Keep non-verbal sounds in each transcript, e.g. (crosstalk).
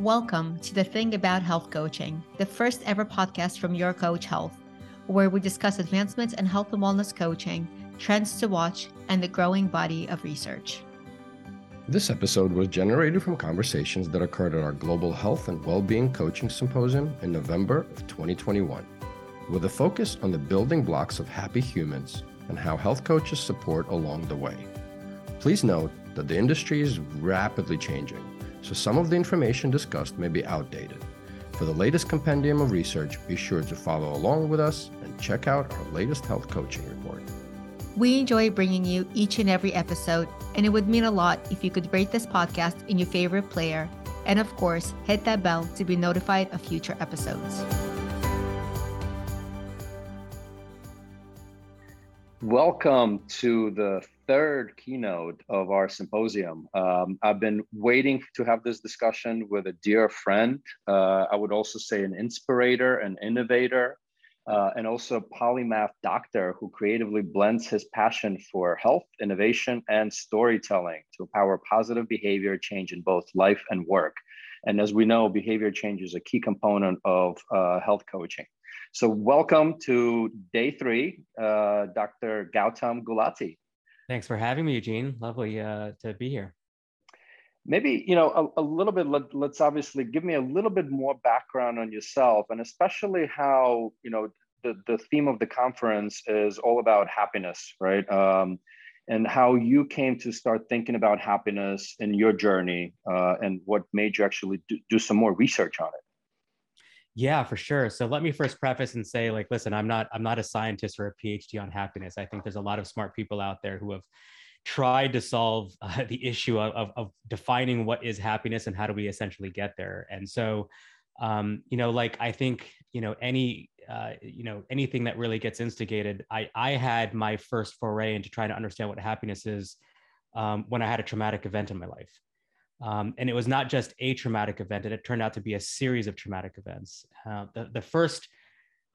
Welcome to the Thing About Health Coaching, the first ever podcast from YourCoach Health, where we discuss advancements in health and wellness coaching, trends to watch, and the growing body of research. This episode was generated from conversations that occurred at our Global Health and Wellbeing Coaching Symposium in November of 2021, with a focus on the building blocks of happy humans and how health coaches support along the way. Please note that the industry is rapidly changing so some of the information discussed may be outdated. For the latest compendium of research, be sure to follow along with us and check out our latest health coaching report. We enjoy bringing you each and every episode, and it would mean a lot if you could rate this podcast in your favorite player, and of course, hit that bell to be notified of future episodes. Welcome to the third keynote of our symposium. Um, I've been waiting to have this discussion with a dear friend. Uh, I would also say an inspirator, an innovator, uh, and also a polymath doctor who creatively blends his passion for health, innovation, and storytelling to empower positive behavior change in both life and work. And as we know, behavior change is a key component of uh, health coaching. So welcome to day three, uh, Dr. Gautam Gulati. Thanks for having me, Eugene. Lovely uh, to be here. Maybe you know a, a little bit. Let, let's obviously give me a little bit more background on yourself, and especially how you know the the theme of the conference is all about happiness, right? Um, and how you came to start thinking about happiness in your journey, uh, and what made you actually do, do some more research on it. Yeah, for sure. So let me first preface and say, like, listen, I'm not I'm not a scientist or a PhD on happiness. I think there's a lot of smart people out there who have tried to solve (laughs) uh, the issue of, of, of, defining what is happiness and how do we essentially get there. And so, um, you know, like I think you know any uh, you know anything that really gets instigated. I I had my first foray into trying to understand what happiness is um, when I had a traumatic event in my life. Um, and it was not just a traumatic event, it turned out to be a series of traumatic events. Uh, the, the first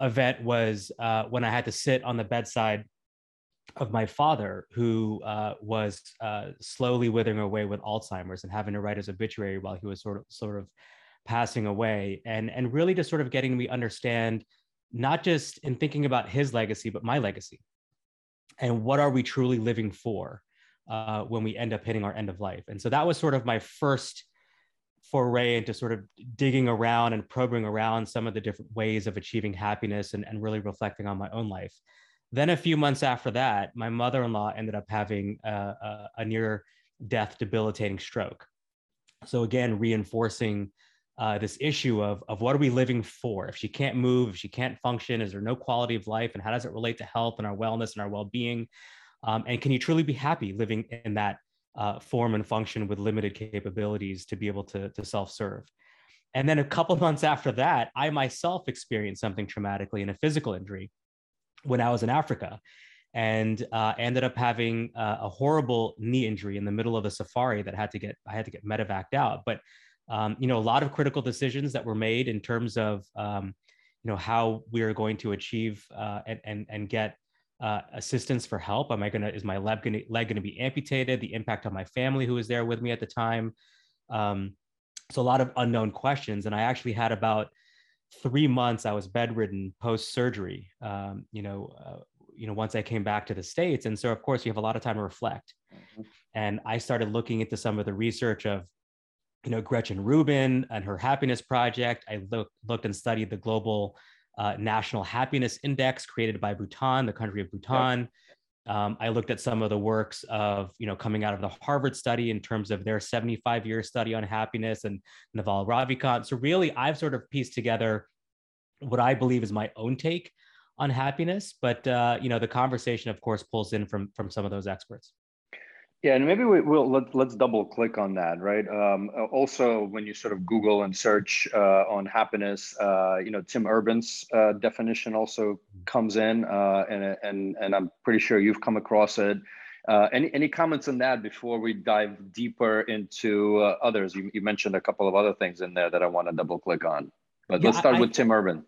event was uh, when I had to sit on the bedside of my father, who uh, was uh, slowly withering away with Alzheimer's and having to write his obituary while he was sort of sort of passing away, and and really just sort of getting me understand not just in thinking about his legacy, but my legacy, and what are we truly living for? uh, when we end up hitting our end of life. And so that was sort of my first foray into sort of digging around and probing around some of the different ways of achieving happiness and, and really reflecting on my own life. Then a few months after that, my mother-in-law ended up having a, a, a near death debilitating stroke. So again, reinforcing uh, this issue of, of what are we living for? If she can't move, if she can't function, is there no quality of life? And how does it relate to health and our wellness and our well-being? Um, and can you truly be happy living in that uh, form and function with limited capabilities to be able to, to self-serve? And then a couple (laughs) months after that, I myself experienced something traumatically in a physical injury when I was in Africa and uh, ended up having uh, a horrible knee injury in the middle of a safari that had to get I had to get medevaced out. But um, you know, a lot of critical decisions that were made in terms of um, you know how we are going to achieve uh, and, and and get uh, assistance for help? Am I gonna is my leg gonna leg gonna be amputated? The impact on my family who was there with me at the time. Um, so a lot of unknown questions, and I actually had about three months. I was bedridden post surgery. Um, you know, uh, you know, once I came back to the states, and so of course you have a lot of time to reflect. Mm-hmm. And I started looking into some of the research of you know Gretchen Rubin and her happiness project. I looked looked and studied the global uh, National Happiness Index created by Bhutan, the country of Bhutan. Um, I looked at some of the works of, you know, coming out of the Harvard study in terms of their 75 year study on happiness and Naval Ravikant. So really, I've sort of pieced together what I believe is my own take on happiness. But, uh, you know, the conversation, of course, pulls in from, from some of those experts. Yeah, and maybe we, will let, let's double click on that, right? Um, also, when you sort of Google and search uh, on happiness, uh, you know, Tim Urban's uh, definition also comes in, uh, and and and I'm pretty sure you've come across it. Uh, any any comments on that before we dive deeper into uh, others? You, you mentioned a couple of other things in there that I want to double click on, but yeah, let's start I, with Tim Urban.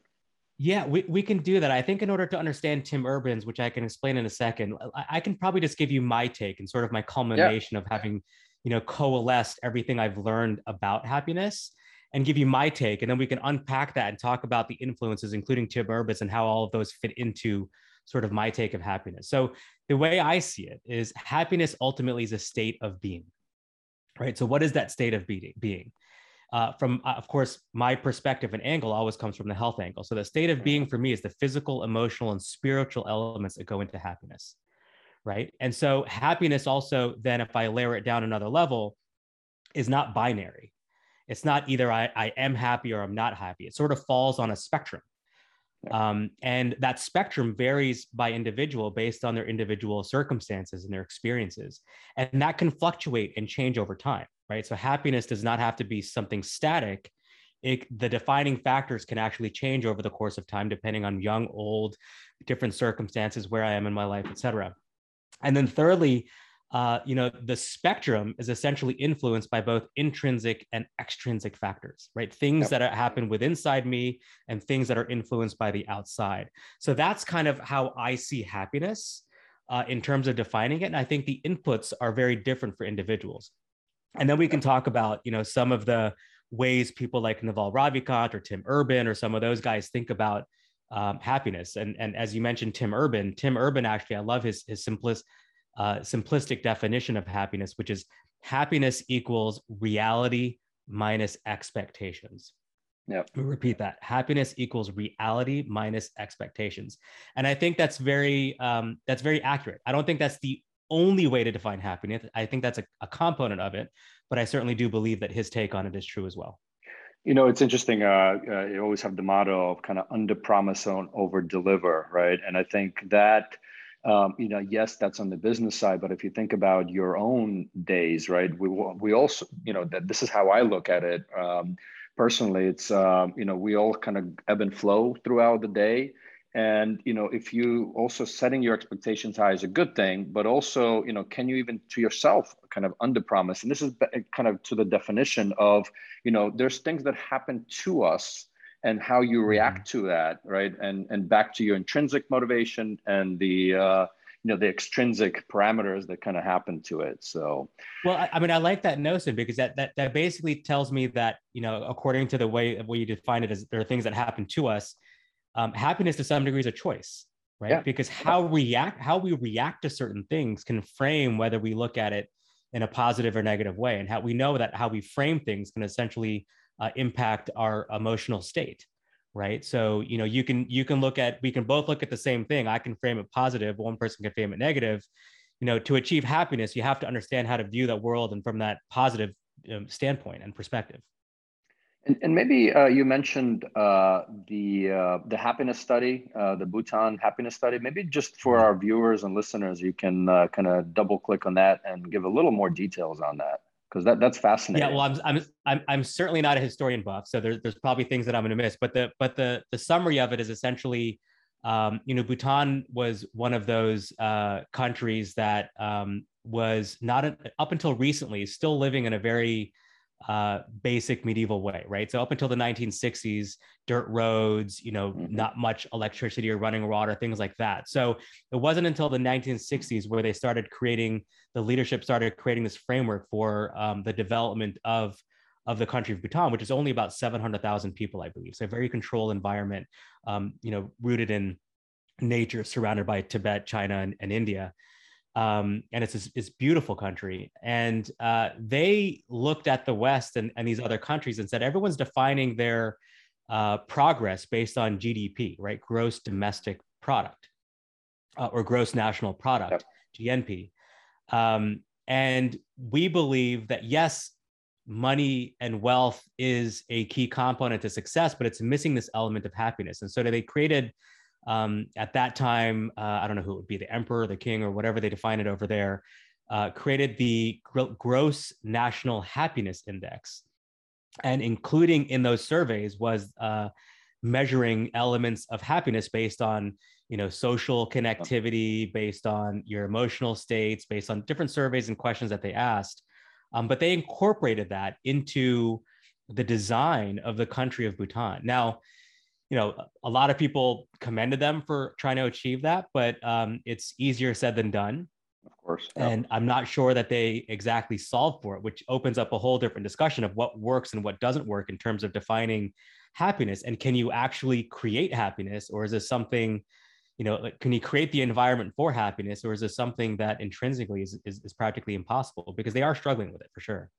Yeah, we, we can do that. I think in order to understand Tim Urban's, which I can explain in a second, I, I can probably just give you my take and sort of my culmination yeah. of having, you know, coalesced everything I've learned about happiness. and give you my take. And then we can unpack that and talk about the influences, including Tim Urban's and how all of those fit into sort of my take of happiness. So the way I see it is happiness ultimately is a state of being, right? So what is that state of being? Uh, from, uh, of course, my perspective and angle always comes from the health angle. So the state of being for me is the physical, emotional, and spiritual elements that go into happiness, right? And so happiness also, then if I layer it down another level, is not binary. It's not either I, I am happy or I'm not happy. It sort of falls on a spectrum. Um, and that spectrum varies by individual based on their individual circumstances and their experiences. And that can fluctuate and change over time, right? So happiness does not have to be something static. It, the defining factors can actually change over the course of time, depending on young, old, different circumstances, where I am in my life, et cetera. And then thirdly, uh, you know, the spectrum is essentially influenced by both intrinsic and extrinsic factors, right? Things yep. that happen within inside me and things that are influenced by the outside. So that's kind of how I see happiness uh, in terms of defining it. And I think the inputs are very different for individuals. And then we can talk about, you know, some of the ways people like Naval Ravikant or Tim Urban or some of those guys think about um, happiness. And, and as you mentioned, Tim Urban, Tim Urban actually, I love his his simplest uh, simplistic definition of happiness, which is happiness equals reality minus expectations. Yep. We repeat that. Happiness equals reality minus expectations, and I think that's very um, that's very accurate. I don't think that's the only way to define happiness. I think that's a, a component of it, but I certainly do believe that his take on it is true as well. You know, it's interesting. Uh, uh, you always have the motto of kind of under promise and over deliver, right? And I think that um, you know, yes, that's on the business side, but if you think about your own days, right? We we also, you know, that this is how I look at it um, personally. It's uh, you know, we all kind of ebb and flow throughout the day, and you know, if you also setting your expectations high is a good thing, but also, you know, can you even to yourself kind of under promise? And this is kind of to the definition of, you know, there's things that happen to us and how you mm-hmm. react to that right and and back to your intrinsic motivation and the uh, you know the extrinsic parameters that kind of happen to it so well I, I, mean i like that notion because that, that that basically tells me that you know according to the way way you define it as there are things that happen to us um, happiness to some degree is a choice right? Yeah. because how react how we react to certain things can frame whether we look at it in a positive or negative way. And how we know that how we frame things can essentially uh, impact our emotional state right? So you know you can you can look at we can both look at the same thing. I can frame it positive. One person can frame it negative. You know to achieve happiness you have to understand how to view that world and from that positive um, standpoint and perspective and, and maybe uh, you mentioned uh, the uh, the happiness study, uh, the Bhutan happiness study. Maybe just for our viewers and listeners, you can uh, kind of double click on that and give a little more details on that because that that's fascinating. Yeah, well, I'm I'm I'm, I'm certainly not a historian buff, so there's there's probably things that I'm going to miss. But the but the the summary of it is essentially, um, you know, Bhutan was one of those uh, countries that um, was not a, up until recently still living in a very uh, basic medieval way, right? So up until the 1960s, dirt roads, you know, mm-hmm. not much electricity or running water, things like that. So it wasn't until the 1960s where they started creating, the leadership started creating this framework for um, the development of of the country of Bhutan, which is only about 700,000 people, I believe. So a very controlled environment, um, you know, rooted in nature, surrounded by Tibet, China, and, and India um, and it's this, beautiful country. And uh, they looked at the West and, and, these other countries and said everyone's defining their uh, progress based on GDP, right? Gross domestic product uh, or gross national product, yep. GNP. Um, and we believe that yes, money and wealth is a key component to success, but it's missing this element of happiness. And so they created um, at that time, uh, I don't know who it would be, the emperor, the king, or whatever they define it over there, uh, created the gr- Gross National Happiness Index. And including in those surveys was uh, measuring elements of happiness based on you know social connectivity based on your emotional states based on different surveys and questions that they asked um, but they incorporated that into the design of the country of bhutan now you know, a lot of people commended them for trying to achieve that, but um, it's easier said than done. Of course. Yeah. And I'm not sure that they exactly solve for it, which opens up a whole different discussion of what works and what doesn't work in terms of defining happiness. And can you actually create happiness, or is this something? you know like, can you create the environment for happiness or is this something that intrinsically is, is, is practically impossible because they are struggling with it for sure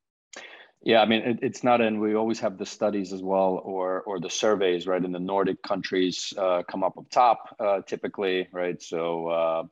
yeah, I mean, it, it's not, and we always have the studies as well, or or the surveys, right? In the Nordic countries, uh, come up up top uh, typically, right? So, uh,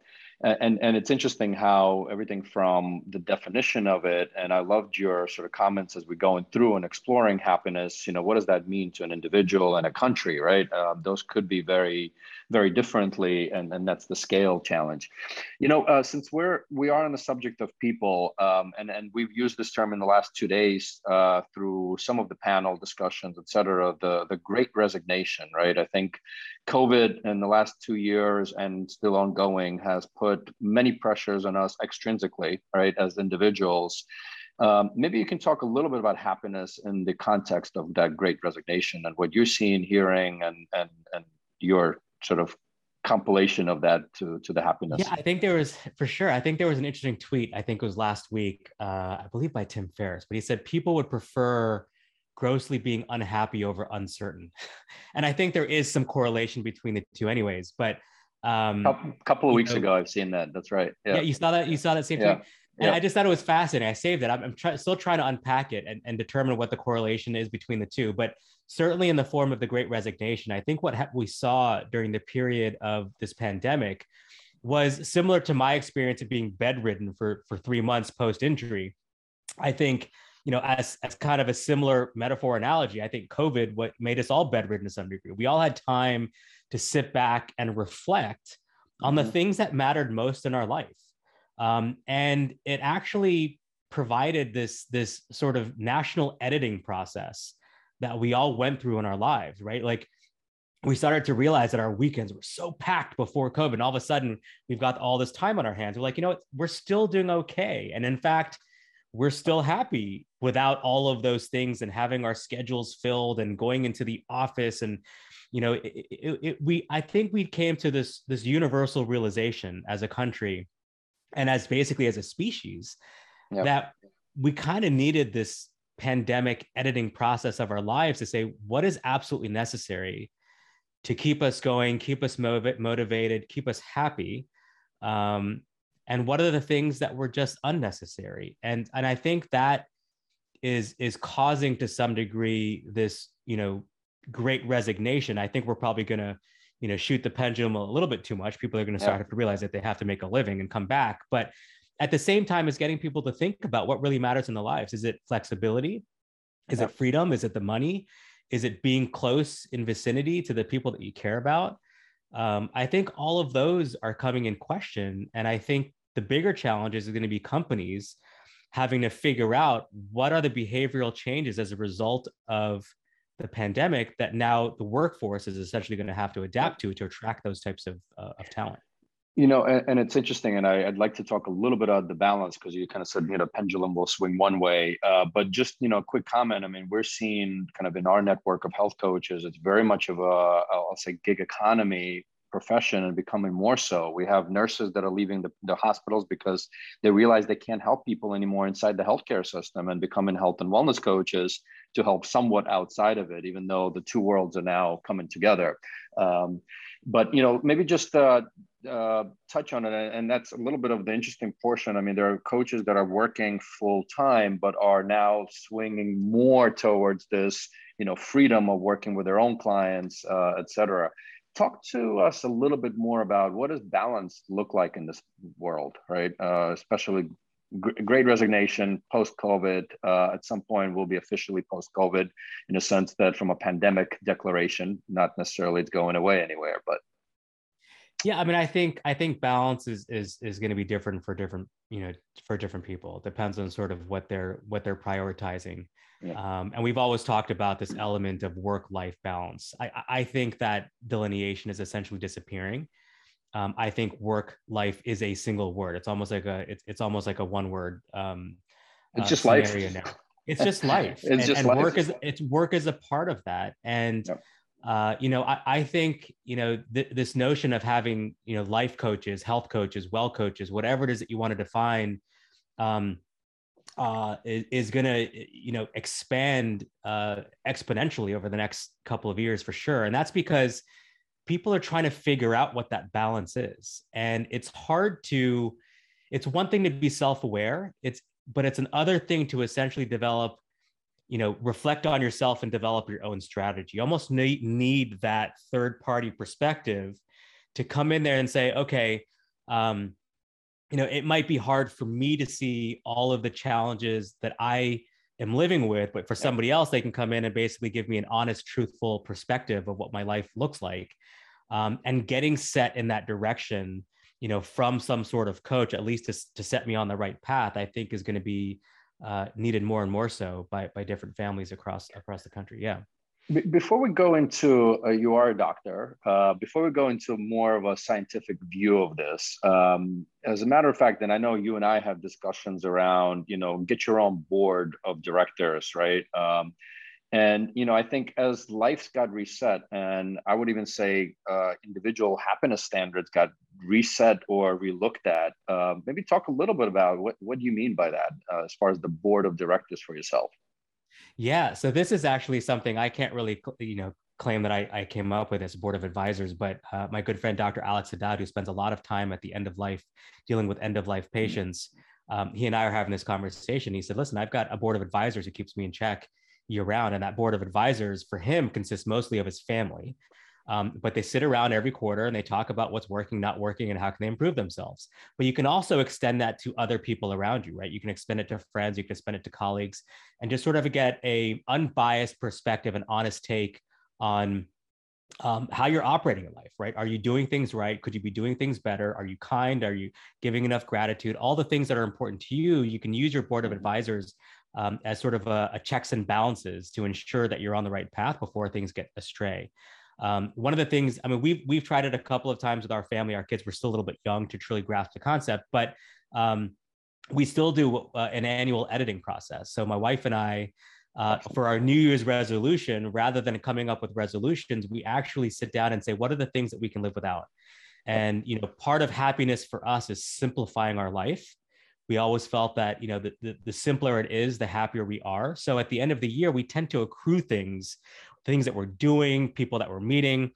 and and it's interesting how everything from the definition of it, and I loved your sort of comments as we're going through and exploring happiness. You know, what does that mean to an individual and a country, right? Uh, those could be very very differently, and, and that's the scale challenge. You know, uh, since we're we are on the subject of people, um, and and we've used this term in the last two days uh, through some of the panel discussions, et cetera, the the Great Resignation, right? I think COVID in the last two years and still ongoing has put many pressures on us extrinsically, right, as individuals. Um, maybe you can talk a little bit about happiness in the context of that great resignation and what you're seeing, hearing, and and and your sort of compilation of that to to the happiness yeah i think there was for sure i think there was an interesting tweet i think it was last week uh, i believe by tim ferriss but he said people would prefer grossly being unhappy over uncertain (laughs) and i think there is some correlation between the two anyways but um couple, couple of weeks know, ago i've seen that that's right yeah. yeah you saw that you saw that same yeah. thing and I just thought it was fascinating. I saved it. I'm, I'm try, still trying to unpack it and, and determine what the correlation is between the two. But certainly in the form of the Great Resignation, I think what ha- we saw during the period of this pandemic was similar to my experience of being bedridden for for three months post injury. I think you know as as kind of a similar metaphor analogy. I think COVID what made us all bedridden to some degree. We all had time to sit back and reflect on the mm-hmm. things that mattered most in our life. Um, and it actually provided this this sort of national editing process that we all went through in our lives right? Like we started to realize that our weekends were so packed before covid and all of a sudden we've got all this time on our hands. We're like you know we're still doing okay. And in fact we're still happy without all of those things and having our schedules filled and going into the office and you know it, it, it, we i think we came to this this universal realization as a country and as basically as a species yep. that we kind of needed this pandemic editing process of our lives to say what is absolutely necessary to keep us going keep us motiv- motivated keep us happy um, and what are the things that were just unnecessary and and i think that is is causing to some degree this you know great resignation i think we're probably going to you know shoot the pendulum a little bit too much. People are going to start yeah. to realize that they have to make a living and come back. But at the same time as getting people to think about what really matters in their lives is it flexibility? Is yeah. it freedom? Is it the money? Is it being close in vicinity to the people that you care about? Um, i think all of those are coming in question. And i think the bigger challenges are going to be companies having to figure out what are the behavioral changes as a result of the pandemic that now the workforce is essentially going to have to adapt to to attract those types of, uh, of talent. You know and, and it's interesting and I, would like to talk a little bit about the balance because you kind of said you know pendulum will swing one way uh, but just you know a quick comment i mean we're seeing kind of in our network of health coaches it's very much of a i'll say gig economy profession and becoming more so. We have nurses that are leaving the, the hospitals because they realize they can't help people anymore inside the healthcare system and becoming health and wellness coaches to help somewhat outside of it, even though the two worlds are now coming together. Um, but you know, maybe just uh, uh, touch on it, and that's a little bit of the interesting portion. I mean, there are coaches that are working full time, but are now swinging more towards this, you know, freedom of working with their own clients, uh, et cetera talk to us a little bit more about what does balance look like in this world, right? Uh, especially great resignation post COVID. Uh, at some point, will be officially post COVID in a sense that from a pandemic declaration, not necessarily it's going away anywhere, but yeah, I mean, I think I think balance is is is going to be different for different you know for different people. It depends on sort of what they're what they're prioritizing. Yeah. Um, and we've always talked about this element of work life balance. I, I think that delineation is essentially disappearing. Um, I think work life is a single word. It's almost like a it's, it's almost like a one word. Um, it's uh, just life. Now. It's just (laughs) life. it's and, just and life. work is it's work is a part of that. And yep. Uh, you know, I, I, think, you know, th- this notion of having, you know, life coaches, health coaches, well coaches, whatever it is that you want to define, um, uh, is, is going to, you know, expand uh, exponentially over the next couple of years for sure. And that's because people are trying to figure out what that balance is. And it's hard to, it's one thing to be self-aware. It's, but it's another thing to essentially develop you know reflect on yourself and develop your own strategy. You almost need, need that third party perspective to come in there and say okay um, you know it might be hard for me to see all of the challenges that i am living with but for somebody else they can come in and basically give me an honest truthful perspective of what my life looks like. Um, and getting set in that direction you know from some sort of coach at least to, to set me on the right path i think is going to be uh, needed more and more so by by different families across across the country. Yeah. Before we go into, uh, you are a doctor. Uh, before we go into more of a scientific view of this, um, as a matter of fact, and I know you and I have discussions around, you know, get your own board of directors, right? Um, and you know, I think as life's got reset, and I would even say uh, individual happiness standards got reset or relooked at. Uh, maybe talk a little bit about what what do you mean by that, uh, as far as the board of directors for yourself. Yeah, so this is actually something I can't really, you know, claim that I, I came up with as a board of advisors, but uh, my good friend Dr. Alex Haddad, who spends a lot of time at the end of life dealing with end of life mm-hmm. patients, um, he and I are having this conversation. He said, "Listen, I've got a board of advisors who keeps me in check." Year round. And that board of advisors for him consists mostly of his family. Um, but they sit around every quarter and they talk about what's working, not working, and how can they improve themselves. But you can also extend that to other people around you, right? You can extend it to friends, you can extend it to colleagues, and just sort of get a unbiased perspective and honest take on um, how you're operating in life, right? Are you doing things right? Could you be doing things better? Are you kind? Are you giving enough gratitude? All the things that are important to you, you can use your board of advisors um, as sort of a, a, checks and balances to ensure that you're on the right path before things get astray. Um, one of the things, I mean, we've we've tried it a couple of times with our family. Our kids were still a little bit young to truly grasp the concept, but um, we still do uh, an annual editing process. So my wife and I, uh, for our New Year's resolution, rather than coming up with resolutions, we actually sit down and say, what are the things that we can live without? And you know, part of happiness for us is simplifying our life we always felt that you know the, the, the, simpler it is the happier we are. So at the end of the year we tend to accrue things things that we're doing people that we're meeting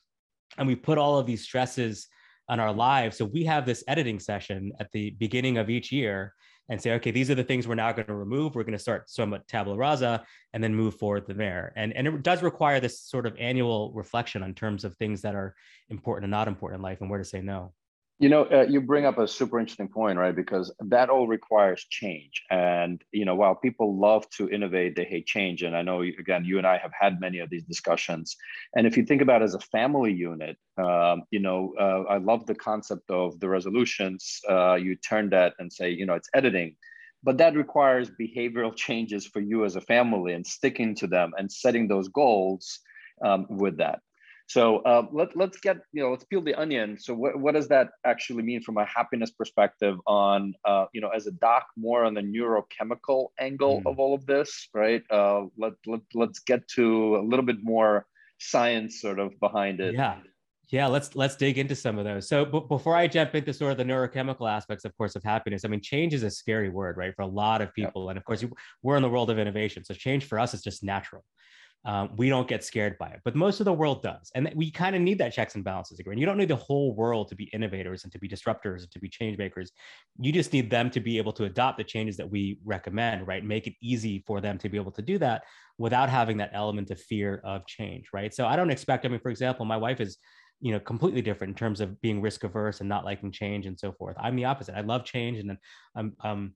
and we put all of these stresses on our lives. So we have this editing session at the beginning of each year and say okay these are the things we're now going to remove. We're going to start somewhat tabula rasa and then move forward from there. And, and it does require this sort of annual reflection on terms of things that are important and not important in life and where to say no you know, uh, you bring up a super interesting point, right? Because that all requires change. And, you know, while people love to innovate, they hate change. And I know, again, you and I have had many of these discussions. And if you think about as a family unit, um, you know, uh, I love the concept of the resolutions. Uh, you turn that and say, you know, it's editing. But that requires behavioral (laughs) changes for you as a family and sticking to them and setting those goals um, with that. So uh, let, let's get, you know, let's peel the onion. So what, what does that actually mean from a happiness perspective on, uh, you know, as a doc, more on the neurochemical angle mm. of all of this, right? Uh, let, let, let's get to a little bit more science sort of behind it. Yeah. Yeah, let's let's dig into some of those. So, but before I jump into sort of the neurochemical aspects, of course, of happiness, I mean, change is a scary word, right, for a lot of people. Yeah. And of course, we're in the world of innovation, so change for us is just natural um, we don't get scared by it. But most of the world does. And we kind of need that checks and balances again. You don't need the whole world to be innovators and to be disruptors and to be change makers. You just need them to be able to adopt the changes that we recommend, right? Make it easy for them to be able to do that without having that element of fear of change, right? So I don't expect, I mean, for example, my wife is you know completely different in terms of being risk averse and not liking change and so forth i'm the opposite i love change and i'm um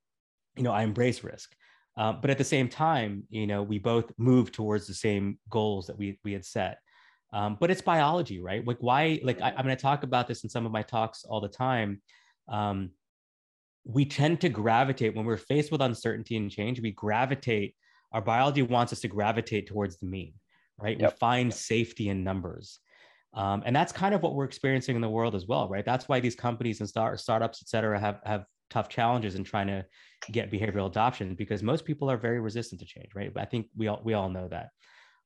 you know i embrace risk uh, but at the same time, you know, we both move towards the same goals that we we had set. Um, but it's biology, right? Like why? Like I, am going to talk about this in some of my talks all the time. Um, we tend to gravitate when we're faced with uncertainty and change. We gravitate. Our biology wants us to gravitate towards the mean, right? Yep. We find safety in numbers. Um, and that's kind of what we're experiencing in the world as well, right? That's why these companies and start, startups, et cetera, have have tough challenges in trying to get behavioral adoption because most people are very resistant to change, right? I think we all we all know that.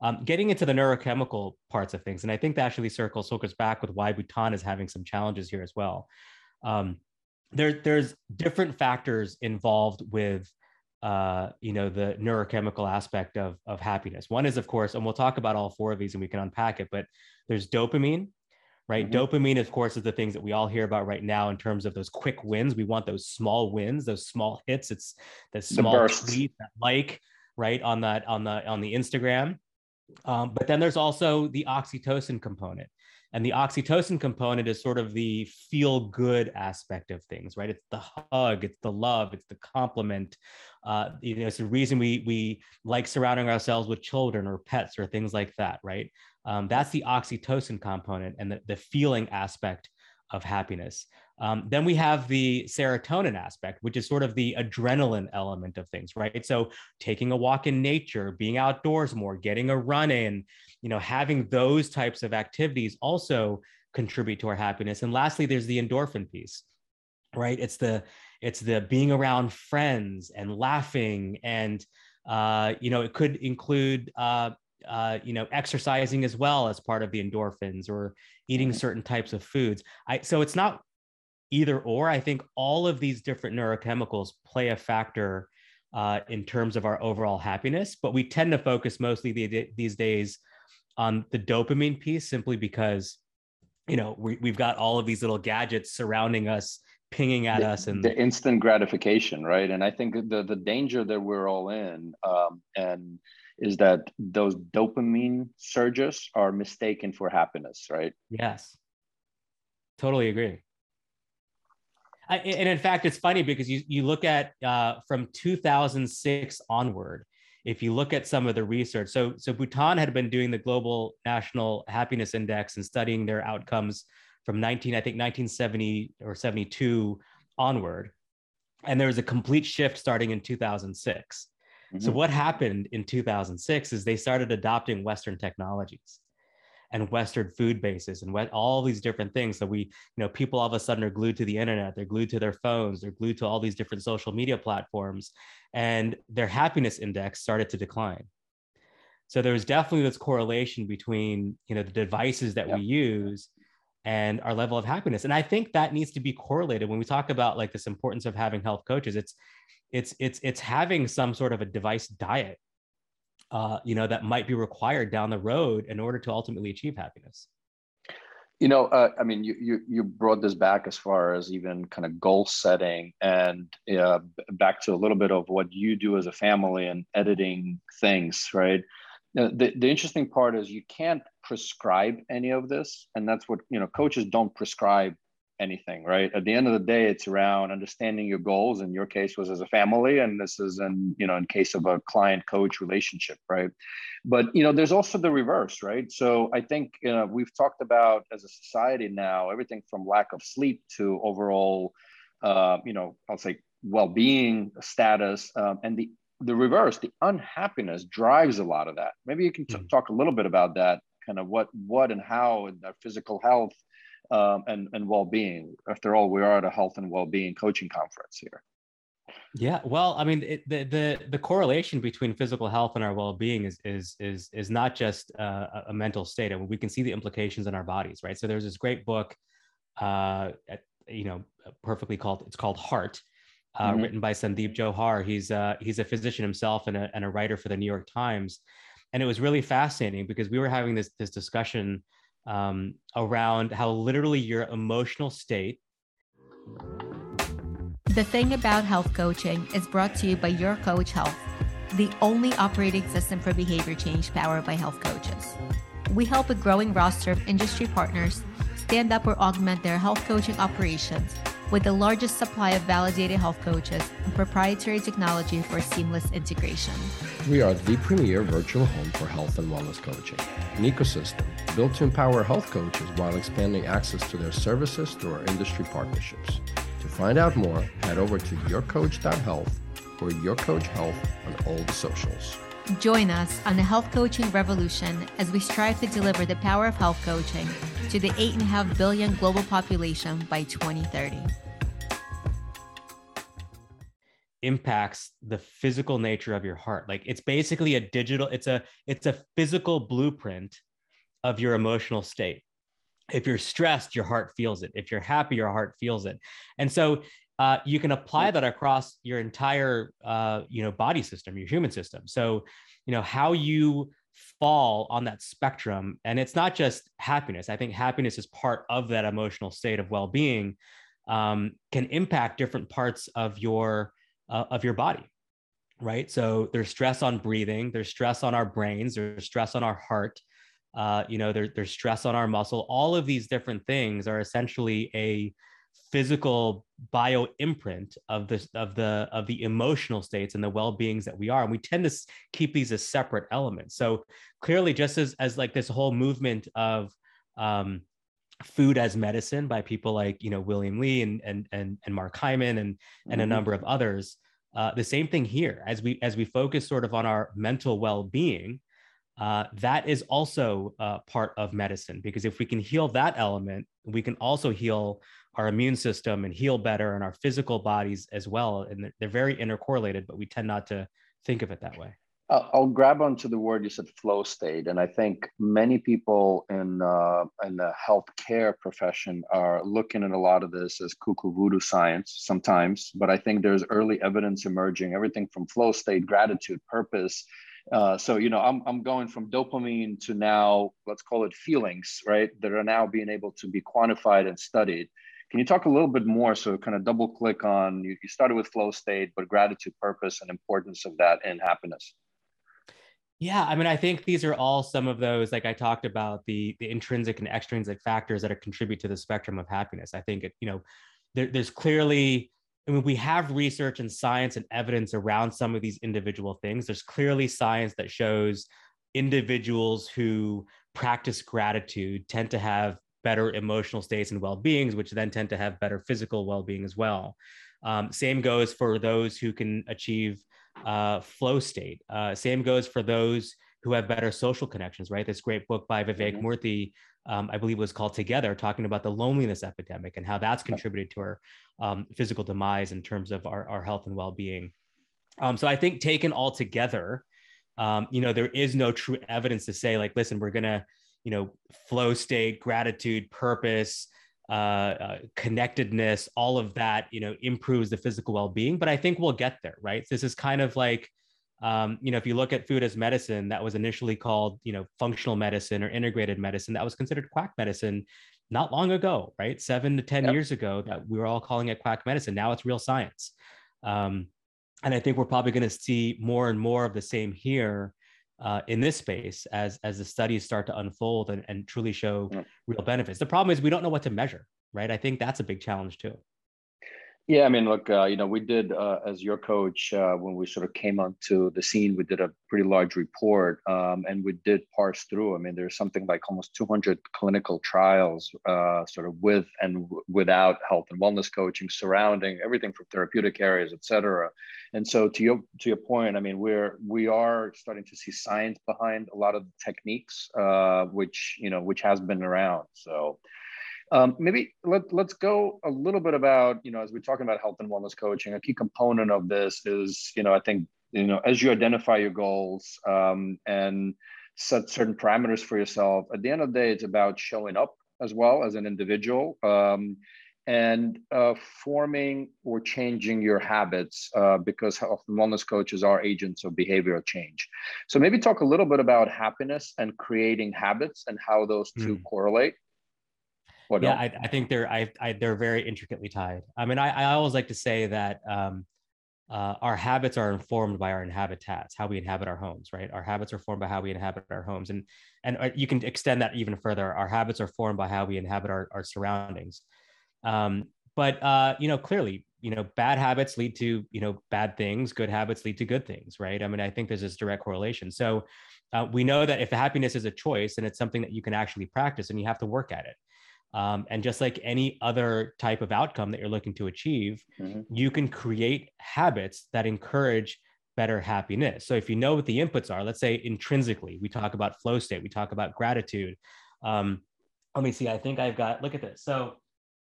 Um, getting into the neurochemical parts of things, and I think that actually circles circles back with why Bhutan is having some challenges here as well. Um, there, there's different factors involved with uh, you know the neurochemical aspect of of happiness. One is, of course, and we'll talk about all four of these, and we can unpack it. But there's dopamine, right? Mm-hmm. Dopamine, of course, is the things that we all hear about right now in terms of those quick wins. We want those small wins, those small hits. It's the small tweet, that like, right on that on the on the Instagram. Um, but then there's also the oxytocin component. And the oxytocin component is sort of the feel good aspect of things, right? It's the hug, it's the love, it's the compliment. Uh, you know, it's the reason we we like surrounding ourselves with children or pets or things like that, right? Um, that's the oxytocin component and the, the feeling aspect of happiness. Um, then we have the serotonin aspect, which is sort of the adrenaline element of things, right? So taking a walk in nature, being outdoors more, getting a run in, you know, having those types of activities also contribute to our happiness. And lastly, there's the endorphin piece, right? It's the it's the being around friends and laughing and uh, you know, it could include uh, uh, you know, exercising as well as part of the endorphins or eating mm-hmm. certain types of foods. I, so it's not either or. I think all of these different neurochemicals play a factor uh, in terms of our overall happiness, but we tend to focus mostly the, these days on the dopamine piece simply because, you know, we, we've got all of these little gadgets surrounding us pinging at the, us and the instant gratification right and i think the the danger that we're all in um, and is that those dopamine surges are mistaken for happiness, right? Yes. Totally agree. I, and in fact, it's funny because you, you look at uh, from 2006 onward, if you look at some of the research, so, so Bhutan had been doing the Global National Happiness Index and studying their outcomes from 19, I think 1970 or 72 onward. And there was a complete shift starting in 2006. Mm-hmm. So what happened in 2006 is they started adopting Western technologies and Western food bases and what, all these different things. So we, you know, people all of a sudden are glued to the internet, they're glued to their phones, they're glued to all these different social media platforms, and their happiness index started to decline. So there was definitely this correlation between, you know, the devices that yep. we use and our level of happiness. And I think that needs to be correlated when we talk about like this importance of having health coaches. It's it's it's it's having some sort of a device diet uh, you know that might be required down the road in order to ultimately achieve happiness you know uh, i mean you, you you brought this back as far as even kind of goal setting and uh, back to a little bit of what you do as a family and editing things right the, the interesting part is you can't prescribe any of this and that's what you know coaches don't prescribe anything, right? At the end of the day, it's around understanding your goals. In your case, was as a family, and this is in you know in case of a client coach relationship, right? But you know, there's also the reverse, right? So I think you know, we've talked about as a society now everything from lack of sleep to overall, uh, you know, I'll say well-being status, um, and the the reverse, the unhappiness drives a lot of that. Maybe you can t- mm. talk a little bit about that, kind of what what and how and our physical health um, and, and well-being. After all, we are at a health and well-being coaching conference here. Yeah, well, I mean, it, the the the correlation between physical health and our well-being is is is is not just uh, a mental state. I mean, we can see the implications in our bodies, right? So there's this great book, uh, you know, perfectly called it's called Heart, uh, mm-hmm. written by Sandeep Jauhar. He's uh, he's a physician himself and a and a writer for the New York Times, and it was really fascinating because we were having this this discussion um, around how literally your emotional state. The thing about health coaching is brought to you by YourCoach Health, the only operating system for behavior change powered by health coaches. We help a growing roster of industry partners stand up or augment their health coaching operations with the largest supply of validated health coaches and proprietary technology for seamless integration. We are the premier virtual home for health and wellness coaching, an ecosystem built to empower health coaches while expanding access to their services through our industry partnerships. To find out more, head over to yourcoach.health or yourcoachhealth on all the socials. Join us on the health coaching revolution as we strive to deliver the power of health coaching to the 8.5 billion global population by 2030. impacts the physical nature of your heart. Like it's basically a digital it's a it's a physical blueprint of your emotional state. If you're stressed your heart feels it. If you're happy your heart feels it. And so uh, you can apply that across your entire uh, you know body system your human system. So you know how you fall on that spectrum and it's not just happiness. I think happiness is part of that emotional state of well-being um, can impact different parts of your uh, of your body right? So there's stress on breathing there's stress on our brains there's stress on our heart uh, you know there, there's stress on our muscle. All of these different things are essentially a physical bio imprint of the of the of the emotional states and the well-beings that we are and we tend to keep these as separate elements so clearly just as as like this whole movement of um, food as medicine by people like you know William Li and and and, and Mark Hyman and and mm-hmm. a number of others. Uh, the same thing here as we as we focus sort of on our mental well-being. Uh, that is also uh, part of medicine because if we can heal that element, we can also heal our immune system and heal better in our physical bodies as well. And they're very intercorrelated, but we tend not to think of it that way. I'll grab onto the word you said, flow state, and I think many people in uh, in the healthcare profession are looking at a lot of this as cuckoo voodoo science sometimes. But I think there's early evidence emerging, everything from flow state, gratitude, purpose. Uh, so you know, I'm I'm going from dopamine to now, let's call it feelings, right? That are now being able to be quantified and studied. Can you talk a little bit more? So kind of double click on you, you started with flow state, but gratitude, purpose, and importance of that in happiness. Yeah, I mean, I think these are all some of those, like I talked about, the the intrinsic and extrinsic factors that contribute to the spectrum of happiness. I think, it, you know, there, there's clearly, I mean, we have research and science and evidence around some of these individual things. There's clearly science that shows individuals who practice gratitude tend to have better emotional states and well-beings, which then tend to have better physical well-being as well. Um, same goes for those who can achieve uh, flow state. Uh, same goes for those who have better social connections, right? This great book by Vivek mm-hmm. Murthy, um, I believe was called Together, talking about the loneliness epidemic and how that's contributed to our um, physical demise in terms of our, our health and well-being. Um, so I think taken all together, um, you know, there is no true evidence to say like, listen, we're gonna, you know, flow state, gratitude, purpose, uh, uh, connectedness, all of that, you know, improves the physical well-being. But I think we'll get there, right? This is kind of like, um, you know, if you look at food as medicine, that was initially called, you know, functional medicine or integrated medicine. That was considered quack medicine not long ago, right? Seven to ten yep. years ago, that we were all calling it quack medicine. Now it's real science. Um, and I think we're probably going to see more and more of the same here uh, in this space as as the studies start to unfold and, and truly show real benefits. The problem is we don't know what to measure, right? I think that's a big challenge too. Yeah, I mean, look, uh, you know, we did uh, as your coach uh, when we sort of came onto the scene. We did a pretty large report, um, and we did parse through. I mean, there's something like almost 200 clinical trials, uh, sort of with and w- without health and wellness coaching, surrounding everything from therapeutic areas, et cetera. And so, to your to your point, I mean, we're we are starting to see science behind a lot of the techniques, uh, which you know, which has been around. So. Um, maybe let, let's go a little bit about, you know, as we're talking about health and wellness coaching, a key component of this is, you know, I think, you know, as you identify your goals um, and set certain parameters for yourself, at the end of the day, it's about showing up as well as an individual um, and uh, forming or changing your habits uh, because health and wellness coaches are agents of behavioral change. So maybe talk a little bit about happiness and creating habits and how those two mm. correlate yeah, I, I, think they're I, I, they're very intricately tied. I mean, I, I always like to say that um, uh, our habits are informed by our inhabitats, how we inhabit our homes, right? Our habits are formed by how we inhabit our homes, and and uh, you can extend that even further. Our habits are formed by how we inhabit our, our surroundings. Um, but uh, you know, clearly, you know, bad habits lead to you know bad things. Good habits lead to good things, right? I mean, I think there's this direct correlation. So uh, we know that if happiness is a choice and it's something that you can actually practice, and you have to work at it. Um, and just like any other type of outcome that you're looking to achieve, mm-hmm. you can create habits that encourage better happiness. So if you know what the inputs are, let's say intrinsically, we talk about flow state, we talk about gratitude. Um, let me see, I think I've got, look at this. So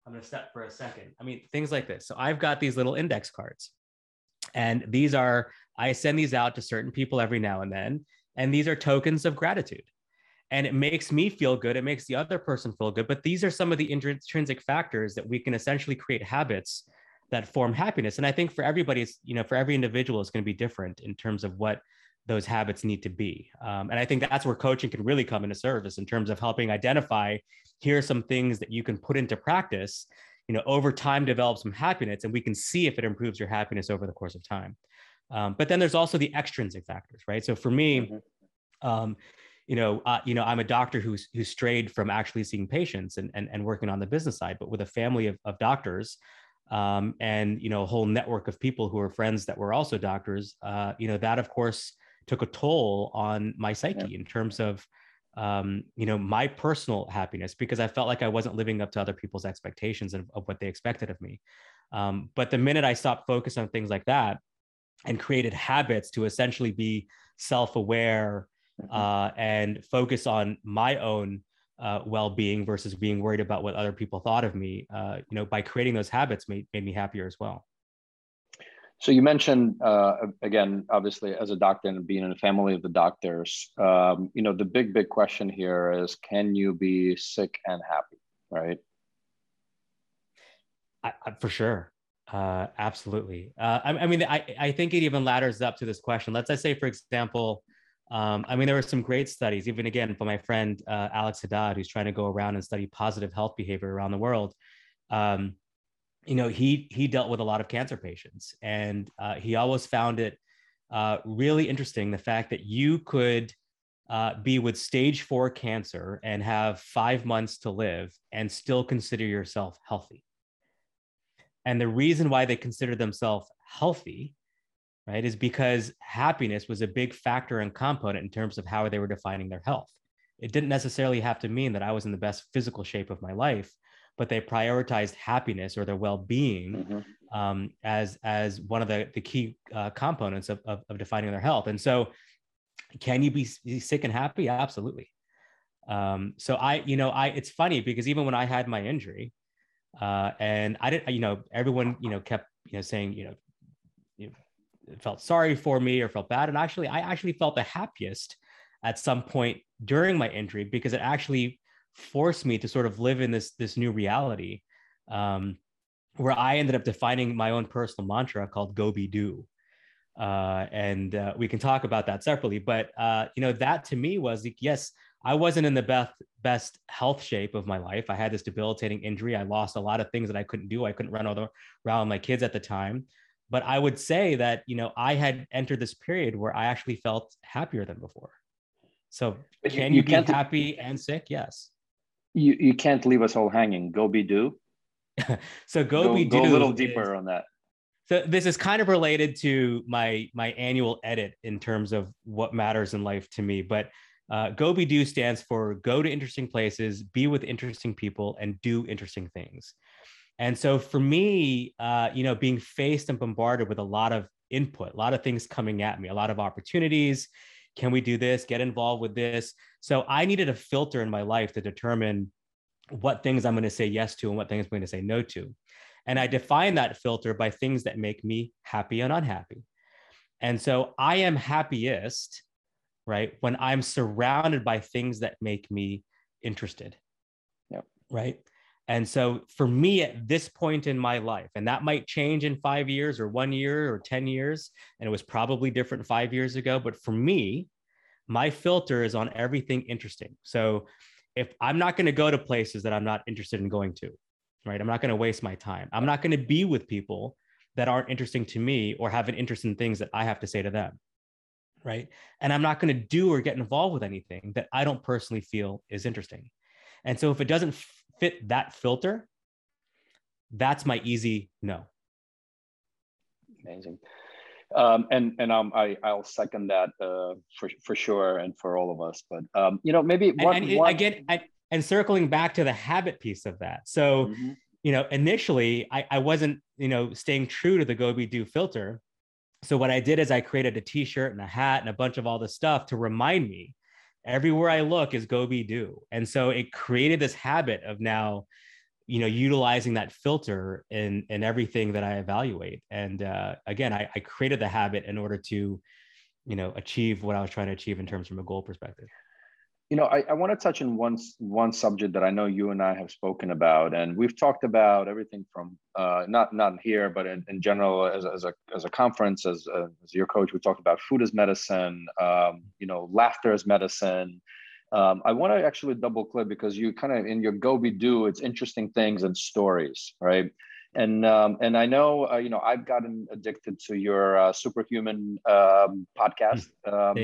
I'm going to step for a second. I mean, things like this. So I've got these little index cards. And these are, I send these out to certain people every now and then. And these are tokens of gratitude. And it makes me feel good. It makes the other person feel good. But these are some of the intrinsic factors that we can essentially create habits that form happiness. And I think for everybody, it's, you know, for every individual, it's going to be different in terms of what those habits need to be. Um, and I think that's where coaching can really come into service in terms of helping identify here are some things that you can put into practice, you know, over time develop some happiness, and we can see if it improves your happiness over the course of time. Um, but then there's also the extrinsic factors, right? So for me, mm-hmm. um, you know, uh, you know, I'm a doctor who's who strayed from actually seeing patients and, and and working on the business side, but with a family of, of doctors, um, and you know, a whole network of people who are friends that were also doctors. Uh, you know, that of course took a toll on my psyche yeah. in terms of um, you know my personal happiness because I felt like I wasn't living up to other people's expectations of, of what they expected of me. Um, but the minute I stopped focus on things like that and created habits to essentially be self-aware. Uh, and focus on my own uh, well-being versus being worried about what other people thought of me, uh, you know, by creating those habits made, made me happier as well. So you mentioned uh, again, obviously, as a doctor and being in a family of the doctors, um, you know, the big, big question here is: Can you be sick and happy? Right? I, I, for sure, uh, absolutely. Uh, I, I, mean, I, I think it even ladders up to this question. Let's say, for example, um, I mean, there were some great studies, even again from my friend uh, Alex Haddad, who's trying to go around and study positive health behavior around the world. Um, you know, he he dealt with a lot of cancer patients, and uh, he always found it uh, really interesting the fact that you could uh, be with stage four cancer and have five months to live and still consider yourself healthy. And the reason why they consider themselves healthy, right, is because happiness was a big factor and component in terms of how they were defining their health. It didn't necessarily have to mean that I was in the best physical shape of my life, but they prioritized happiness or their well-being mm-hmm. um, as as one of the, the key uh, components of, of, of, defining their health. And so, can you be, be sick and happy? Absolutely. Um, so I, you know, I it's funny because even when I had my injury, uh, and I didn't, you know, everyone, you know, kept you know saying, you know, felt sorry for me or felt bad, and actually, I actually felt the happiest at some point during my injury because it actually forced me to sort of live in this this new reality um, where I ended up defining my own personal mantra called "Go Be Do," uh, and uh, we can talk about that separately. But uh, you know, that to me was like, yes, I wasn't in the best best health shape of my life. I had this debilitating injury. I lost a lot of things that I couldn't do. I couldn't run around my kids at the time. But I would say that you know I had entered this period where I actually felt happier than before. So can you, you, be happy and sick? Yes you you can't leave us all hanging. Go be do. (laughs) so go, go be do. Go a little deeper is, on that. So this is kind of related to my my annual edit in terms of what matters in life to me. But uh, go be do stands for go to interesting places, be with interesting people, and do interesting things. And so for me, uh, you know, being faced and bombarded with a lot of input, a lot of things coming at me, a lot of opportunities, can we do this? Get involved with this. So I needed a filter in my life to determine what things I'm going to say yes to and what things I'm going to say no to. And I define that filter by things that make me happy and unhappy. And so I am happiest, right, when I'm surrounded by things that make me interested. Yep. Right. And so for me at this point in my life, and that might change in five years or one year or 10 years, and it was probably different five years ago. But for me, my filter is on everything interesting. So if I'm not going to go to places that I'm not interested in going to, right? I'm not going to waste my time. I'm not going to be with people that aren't interesting to me or have an interest in things that I have to say to them. Right. And I'm not going to do or get involved with anything that I don't personally feel is interesting. And so if it doesn't fit that filter, that's my easy no. Amazing. Um, and and um, I I'll second that uh, for for sure and for all of us. But um, you know maybe one, and, and one... again I, and circling back to the habit piece of that. So mm-hmm. you know initially I, I wasn't you know staying true to the go be do filter. So what I did is I created a T-shirt and a hat and a bunch of all this stuff to remind me everywhere I look is go be do. And so it created this habit of now, you know utilizing that filter in in everything that i evaluate and uh, again I, I created the habit in order to you know achieve what i was trying to achieve in terms from a goal perspective you know, I, I want to touch on one one subject that I know you and I have spoken about, and we've talked about everything from uh, not not here, but in, in general as, as a as a conference, as, uh, as YourCoach, we talked about food as medicine, um, you know, laughter as medicine. Um, I want to actually double click because you kind of in your go be do, it's interesting things and stories, right? And um, and I know uh, you know I've gotten addicted to your uh, superhuman um, podcast. (laughs) Um,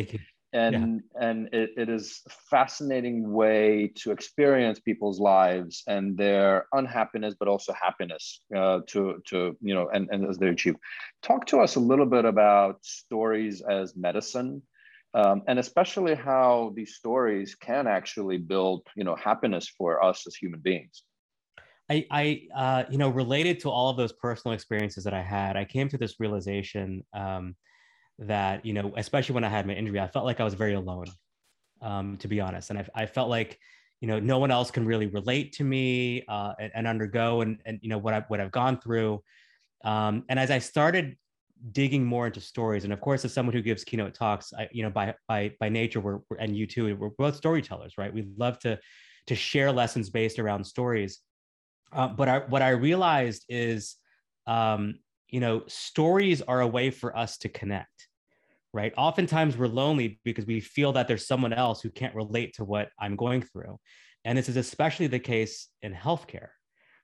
and yeah. and it, it is a fascinating way to experience people's lives and their unhappiness but also happiness uh, to to you know and, and as they achieve talk to us a little bit about stories as medicine um, and especially how these stories can actually build you know happiness for us as human beings I, I uh, you know, related to all of those personal experiences that I had, I came to this realization um, that you know especially when i had my injury i felt like i was very alone um, to be honest. And I, I felt like you know no one else can really relate to me uh, and, and, undergo and, and you know what, I, what i've gone through. Um, and as i started digging more into stories and of course as someone who gives keynote talks I, you know by by by nature we're, we're and you too we're both storytellers right? We love to to share lessons based around stories. Uh, but I, what i realized is um, you know stories are a way for us to connect right? Oftentimes we're lonely because we feel that there's someone else who can't relate to what I'm going through. And this is especially the case in healthcare,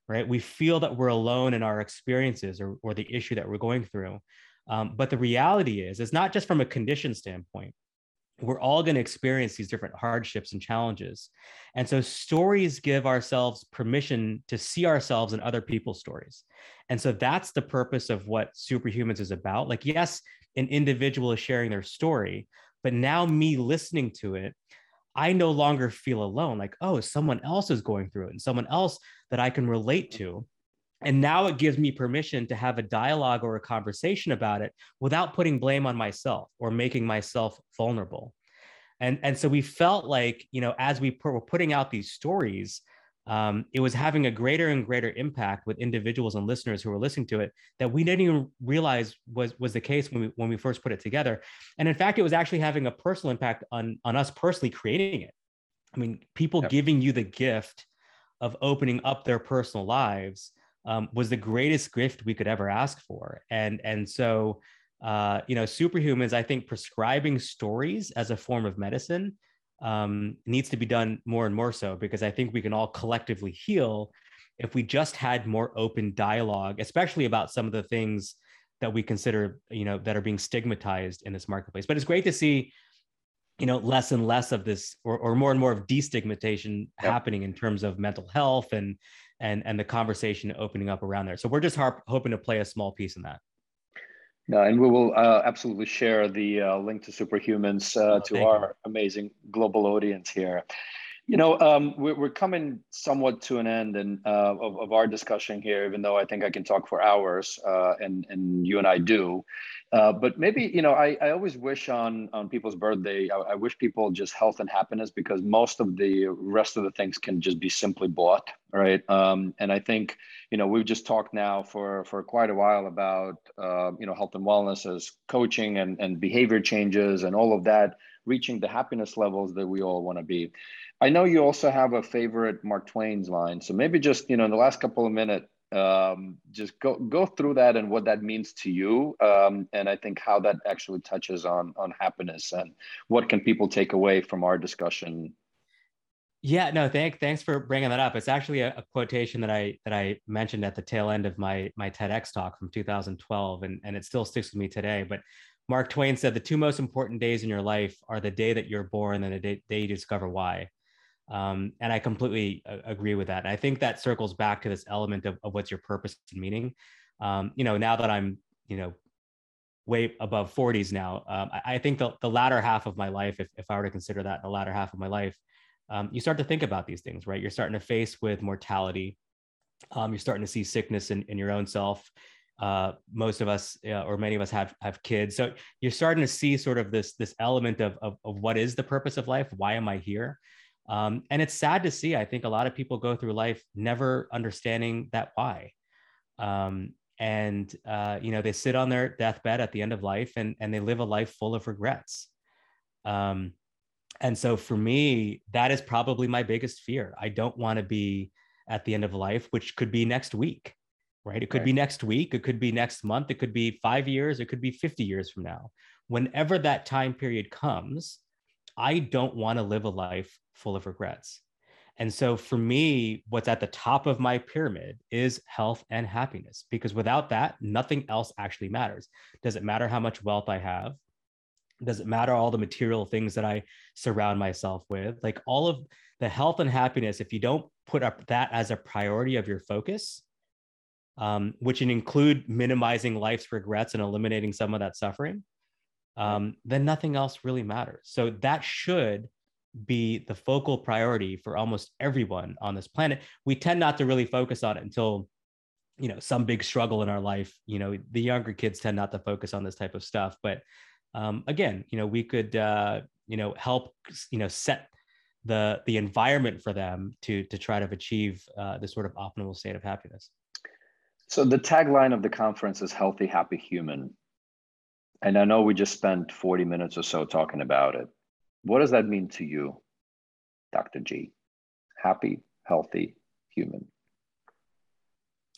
right? We feel that we're alone in our experiences or, or the issue that we're going through. Um, but the reality is, it's not just from a condition standpoint. We're all going to experience these different hardships and challenges. And so stories give ourselves permission to see ourselves in other people's stories. And so that's the purpose of what Superhumans is about. Like, yes, an individual is sharing their story, but now me listening to it, I no longer feel alone. Like, oh, someone else is going through it and someone else that I can relate to. And now it gives me permission to have a dialogue or a conversation about it without putting blame on myself or making myself vulnerable. And, and so we felt like, you know, as we were putting out these stories, um, it was having a greater and greater impact with individuals and listeners who were listening to it that we didn't even realize was was the case when we when we first put it together. And in fact, it was actually having a personal impact on on us personally creating it. I mean, people yep. giving you the gift of opening up their personal lives um, was the greatest gift we could ever ask for. And and so uh, you know, superhumans, I think prescribing stories as a form of medicine um, needs to be done more and more so because I think we can all collectively heal if we just had more open dialogue, especially about some of the things that we consider, you know, that are being stigmatized in this marketplace. But it's great to see, you know, less and less of this, or, or more and more of destigmatization yep. happening in terms of mental health and and and the conversation opening up around there. So we're just harp, hoping to play a small piece in that. No, and we will uh, absolutely share the uh, link to Superhumans uh, oh, to our you. amazing global audience here. You know, um, we're, we're coming somewhat to an end and uh, of, of our discussion here, even though I think I can talk for hours, uh, and and you and I do. Uh, but maybe you know, I, I always wish on on people's birthday, I, I, wish people just health and happiness because most of the rest of the things can just be simply bought, right? Um, and I think you know we've just talked now for for quite a while about uh, you know health and wellness as coaching and and behavior changes and all of that reaching the happiness levels that we all want to be. I know you also have a favorite Mark Twain's line. So maybe just, you know, in the last couple of minutes, um, just go go through that and what that means to you, um, and I think how that actually touches on on happiness and what can people take away from our discussion. Yeah, no, thank thanks for bringing that up. It's actually a, a quotation that I that I mentioned at the tail end of my my TEDx talk from 2012, and and it still sticks with me today. But Mark Twain said the two most important days in your life are the day that you're born and the day, day you discover why. Um, and I completely uh, agree with that. And I think that circles back to this element of, of what's your purpose and meaning. Um, you know, now that I'm, you know, way above 40s now, um, I, I, think the, the latter half of my life, if, if I were to consider that the latter half of my life, um, you start to think about these things, right? You're starting to face with mortality. Um, you're starting to see sickness in, in your own self. Uh, most of us, uh, or many of us, have have kids. So you're starting to see sort of this this element of, of of what is the purpose of life? Why am I here? Um, and it's sad to see. I think a lot of people go through life never understanding that why. Um, and uh, you know they sit on their deathbed at the end of life and and they live a life full of regrets. Um, and so for me, that is probably my biggest fear. I don't want to be at the end of life, which could be next week, right? It could right. be next week, it could be next month, it could be five years, it could be 50 years from now. Whenever that time period comes, I don't want to live a life full of regrets. And so for me, what's at the top of my pyramid is health and happiness, because without that, nothing else actually matters. Does it matter how much wealth I have? Does it matter all the material things that I surround myself with? Like all of the health and happiness, if you don't put up that as a priority of your focus, um, which include minimizing life's regrets and eliminating some of that suffering, um, then nothing else really matters. So that should be the focal priority for almost everyone on this planet. We tend not to really focus on it until you know some big struggle in our life. You know the younger kids tend not to focus on this type of stuff. But um, again you know we could uh, you know help you know set the the environment for them to to try to achieve uh, this sort of optimal state of happiness. So the tagline of the conference is healthy happy human. And i know we just spent 40 minutes or so talking about it what does that mean to you, Dr. G? Happy, healthy human.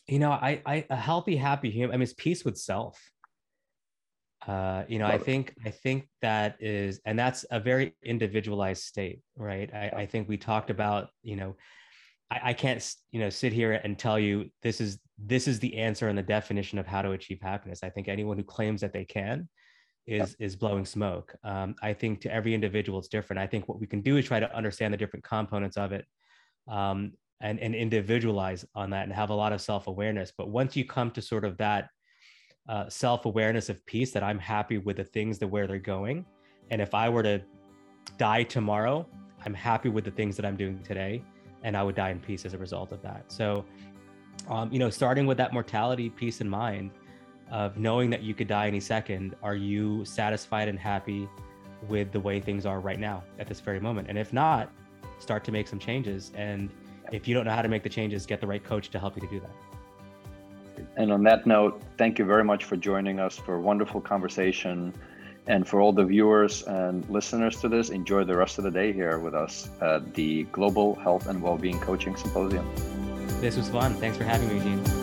You know, I, I a healthy, happy human. I mean, it's peace with self. Uh, you know, Love I think it. I think that is, and that's a very individualized state, right? I, I think we talked about, you know, I, I can't, you know, sit here and tell you this is this is the answer and the definition of how to achieve happiness. I think anyone who claims that they can is is blowing smoke. Um, I think to every individual it's different. I think what we can do is try to understand the different components of it, um, and and individualize on that and have a lot of self awareness. But once you come to sort of that uh, self awareness of peace, that I'm happy with the things that where they're going, and if I were to die tomorrow, I'm happy with the things that I'm doing today, and I would die in peace as a result of that. So, um, you know, starting with that mortality piece in mind of knowing that you could die any second, are you satisfied and happy with the way things are right now at this very moment? And if not, start to make some changes. And if you don't know how to make the changes, get the right coach to help you to do that. And on that note, thank you very much for joining us for a wonderful conversation. And for all the viewers and listeners to this, enjoy the rest of the day here with us at the Global Health and Wellbeing Coaching Symposium. This was fun. Thanks for having me, Gene.